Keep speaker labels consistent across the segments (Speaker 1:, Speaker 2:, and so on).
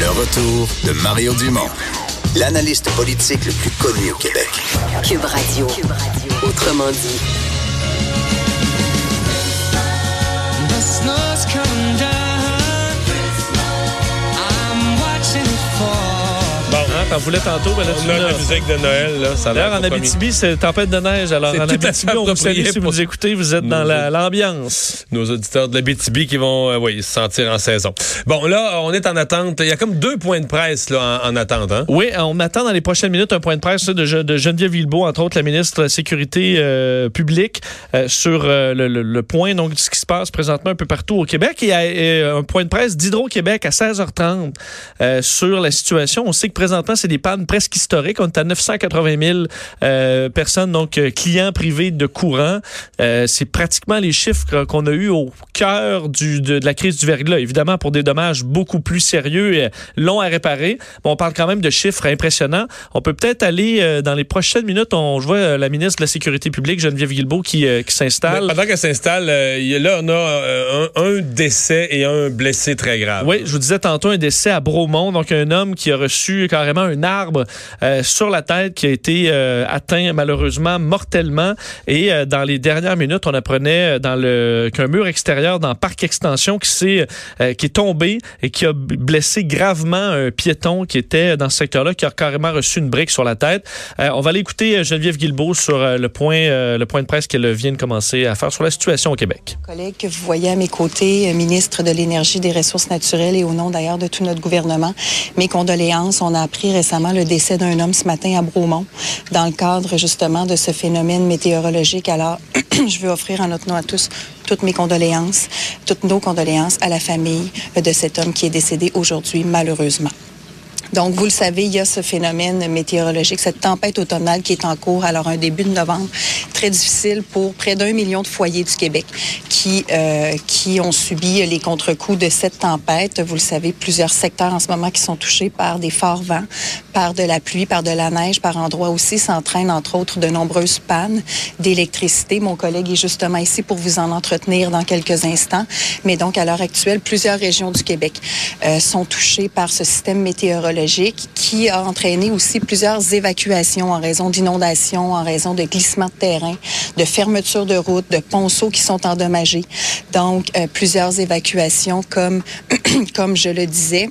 Speaker 1: Le retour de Mario Dumont, l'analyste politique le plus connu au Québec.
Speaker 2: Cube Radio. Autrement dit.
Speaker 3: snow's coming down. I'm watching it fall.
Speaker 4: Hein, t'en voulais tantôt, mais là, tu
Speaker 5: On a la musique de Noël, là. Ça
Speaker 4: D'ailleurs, en. Abitibi, c'est tempête de neige. Alors, en Abitibi, on vous salue si vous nous écoutez. Vous êtes dans l'ambiance.
Speaker 5: Nos auditeurs de la BTB qui vont, euh, oui, se sentir en saison. Bon, là, on est en attente. Il y a comme deux points de presse, là, en, en attente, hein?
Speaker 4: Oui, on attend dans les prochaines minutes un point de presse de, de Geneviève Villebeau, entre autres la ministre de la Sécurité euh, publique, euh, sur le, le- le point donc, de ce qui se passe présentement un peu partout au Québec. Il y a un point de presse d'Hydro-Québec à 16h30 euh, sur la situation. On sait que présentement, c'est des pannes presque historiques. On est à 980 000 euh, personnes, donc euh, clients privés de courant. Euh, c'est pratiquement les chiffres qu'on a eu au cœur du, de, de la crise du verglas. Évidemment, pour des dommages beaucoup plus sérieux et longs à réparer. Mais on parle quand même de chiffres impressionnants. On peut peut-être aller dans les prochaines minutes. On, je vois la ministre de la Sécurité publique, Geneviève Guilbeault, qui, qui s'installe.
Speaker 5: Pendant qu'elle s'installe, là, on a un, un décès et un blessé très grave.
Speaker 4: Oui, je vous disais tantôt un décès à Bromont, donc un homme qui a reçu carrément un arbre euh, sur la tête qui a été euh, atteint malheureusement mortellement. Et euh, dans les dernières minutes, on apprenait euh, dans le qu'un mur extérieur dans Parc Extension qui s'est euh, qui est tombé et qui a blessé gravement un piéton qui était dans ce secteur-là, qui a carrément reçu une brique sur la tête. Euh, on va aller écouter Geneviève Guilbeault sur le point le point de presse qu'elle vient de commencer à faire sur la situation au Québec.
Speaker 6: collègue que vous voyez à mes côtés, ministre de l'Énergie, des Ressources naturelles et au nom d'ailleurs de tout notre gouvernement, mes condoléances. On a appris récemment le décès d'un homme ce matin à Bromont dans le cadre justement de ce phénomène météorologique. Alors, je veux offrir en notre nom à tous toutes mes condoléances, toutes nos condoléances à la famille de cet homme qui est décédé aujourd'hui, malheureusement. Donc, vous le savez, il y a ce phénomène météorologique, cette tempête automnale qui est en cours, alors un début de novembre très difficile pour près d'un million de foyers du Québec qui, euh, qui ont subi les contre-coups de cette tempête. Vous le savez, plusieurs secteurs en ce moment qui sont touchés par des forts vents, par de la pluie, par de la neige, par endroits aussi s'entraînent entre autres de nombreuses pannes d'électricité. Mon collègue est justement ici pour vous en entretenir dans quelques instants. Mais donc, à l'heure actuelle, plusieurs régions du Québec euh, sont touchées par ce système météorologique qui a entraîné aussi plusieurs évacuations en raison d'inondations, en raison de glissements de terrain, de fermetures de routes, de ponceaux qui sont endommagés. Donc, euh, plusieurs évacuations comme, comme je le disais.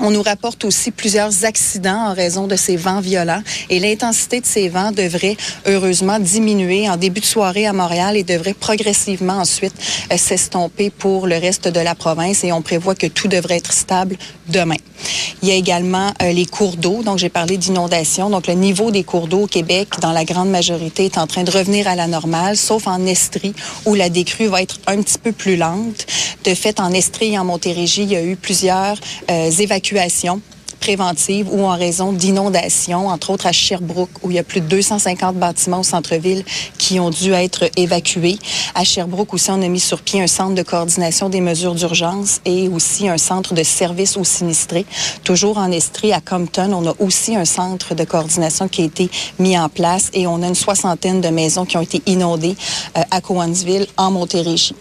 Speaker 6: On nous rapporte aussi plusieurs accidents en raison de ces vents violents et l'intensité de ces vents devrait heureusement diminuer en début de soirée à Montréal et devrait progressivement ensuite euh, s'estomper pour le reste de la province et on prévoit que tout devrait être stable demain. Il y a également euh, les cours d'eau, donc j'ai parlé d'inondation. Donc le niveau des cours d'eau au Québec, dans la grande majorité, est en train de revenir à la normale, sauf en Estrie où la décrue va être un petit peu plus lente. De fait, en Estrie et en Montérégie, il y a eu plusieurs euh, évacuations préventives ou en raison d'inondations, entre autres à Sherbrooke, où il y a plus de 250 bâtiments au centre-ville qui ont dû être évacués. À Sherbrooke aussi, on a mis sur pied un centre de coordination des mesures d'urgence et aussi un centre de services aux sinistrés. Toujours en Estrie, à Compton, on a aussi un centre de coordination qui a été mis en place et on a une soixantaine de maisons qui ont été inondées euh, à Cowansville, en Montérégie.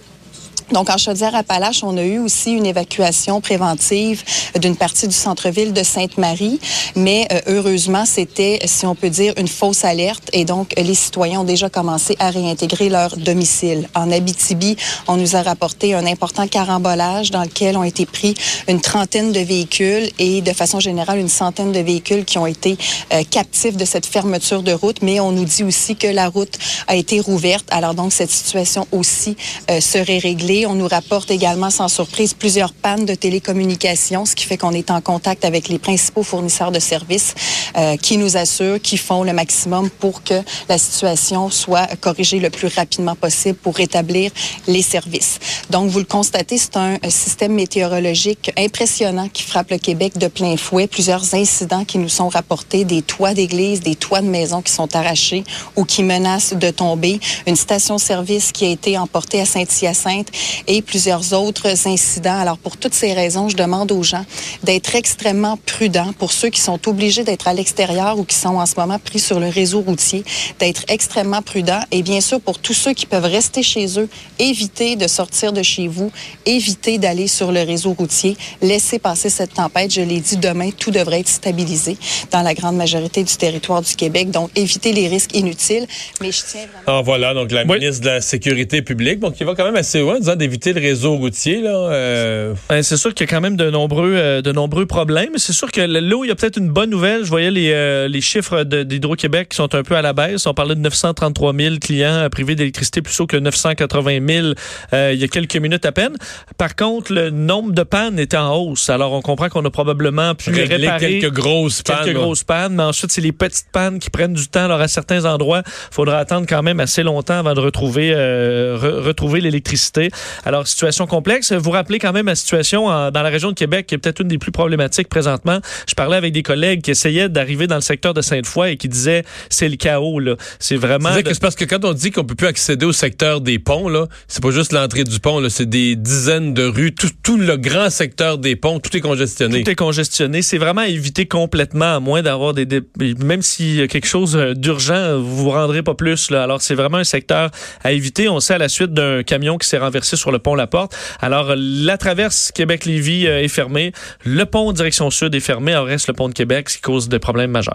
Speaker 6: Donc, en Chaudière-Appalaches, on a eu aussi une évacuation préventive d'une partie du centre-ville de Sainte-Marie, mais euh, heureusement, c'était, si on peut dire, une fausse alerte et donc les citoyens ont déjà commencé à réintégrer leur domicile. En Abitibi, on nous a rapporté un important carambolage dans lequel ont été pris une trentaine de véhicules et de façon générale une centaine de véhicules qui ont été euh, captifs de cette fermeture de route, mais on nous dit aussi que la route a été rouverte. Alors donc, cette situation aussi euh, serait réglée On nous rapporte également, sans surprise, plusieurs pannes de télécommunications, ce qui fait qu'on est en contact avec les principaux fournisseurs de services euh, qui nous assurent, qui font le maximum pour que la situation soit corrigée le plus rapidement possible pour rétablir les services. Donc, vous le constatez, c'est un système météorologique impressionnant qui frappe le Québec de plein fouet. Plusieurs incidents qui nous sont rapportés, des toits d'églises, des toits de maisons qui sont arrachés ou qui menacent de tomber, une station-service qui a été emportée à Saint-Hyacinthe et plusieurs autres incidents. Alors, pour toutes ces raisons, je demande aux gens d'être extrêmement prudents pour ceux qui sont obligés d'être à l'extérieur ou qui sont en ce moment pris sur le réseau routier, d'être extrêmement prudents. Et bien sûr, pour tous ceux qui peuvent rester chez eux, éviter de sortir de chez vous, éviter d'aller sur le réseau routier, laisser passer cette tempête. Je l'ai dit, demain, tout devrait être stabilisé dans la grande majorité du territoire du Québec. Donc, éviter les risques inutiles. Mais je tiens vraiment...
Speaker 5: Ah, voilà, donc la
Speaker 4: Oui.
Speaker 5: ministre de la Sécurité publique, donc qui va quand même assez loin en disant d'éviter le réseau routier. Là, euh,
Speaker 4: Ben, c'est sûr qu'il y a quand même de nombreux, euh, de nombreux problèmes. C'est sûr que là où il y a peut-être une bonne nouvelle, je voyais les, euh, les chiffres d'Hydro-Québec qui sont un peu à la baisse. On parlait de 933 000 clients privés d'électricité plus haut que 980 000 euh, il y a quelques minutes à peine. Par contre, le nombre de pannes est en hausse. Alors, on comprend qu'on a probablement pu
Speaker 5: régler
Speaker 4: réparer
Speaker 5: quelques grosses pannes.
Speaker 4: quelques grosses pannes, mais ensuite, c'est les petites pannes qui prennent du temps. Alors, à certains endroits, il faudra attendre quand même assez longtemps avant de retrouver, euh, re- retrouver l'électricité. Alors, situation complexe. Vous rappelez quand même la situation en- dans la région de Québec, qui est peut-être une des plus problématiques présentement. Je parlais avec des collègues qui essayaient d'arriver dans le secteur de Sainte-Foy et qui disaient, c'est le chaos, là. C'est vraiment... De-
Speaker 5: c'est parce que quand on dit qu'on peut plus accéder au secteur des ponts, là, c'est pas juste l'entrée du pont, là, c'est des dizaines de rues, tout, tout le grand secteur des ponts, tout est congestionné.
Speaker 4: Tout est congestionné. C'est vraiment à éviter complètement, à moins d'avoir des, Même s'il y a quelque chose euh, d'urgent, vous vous rendrez pas plus. Là. Alors, c'est vraiment un secteur à éviter. On sait à la suite d'un camion qui s'est renversé sur le pont La Porte. Alors, la traverse Québec-Lévis euh, est fermée. Le pont direction sud est fermé. Alors, reste le pont de Québec, ce qui cause des problèmes majeurs.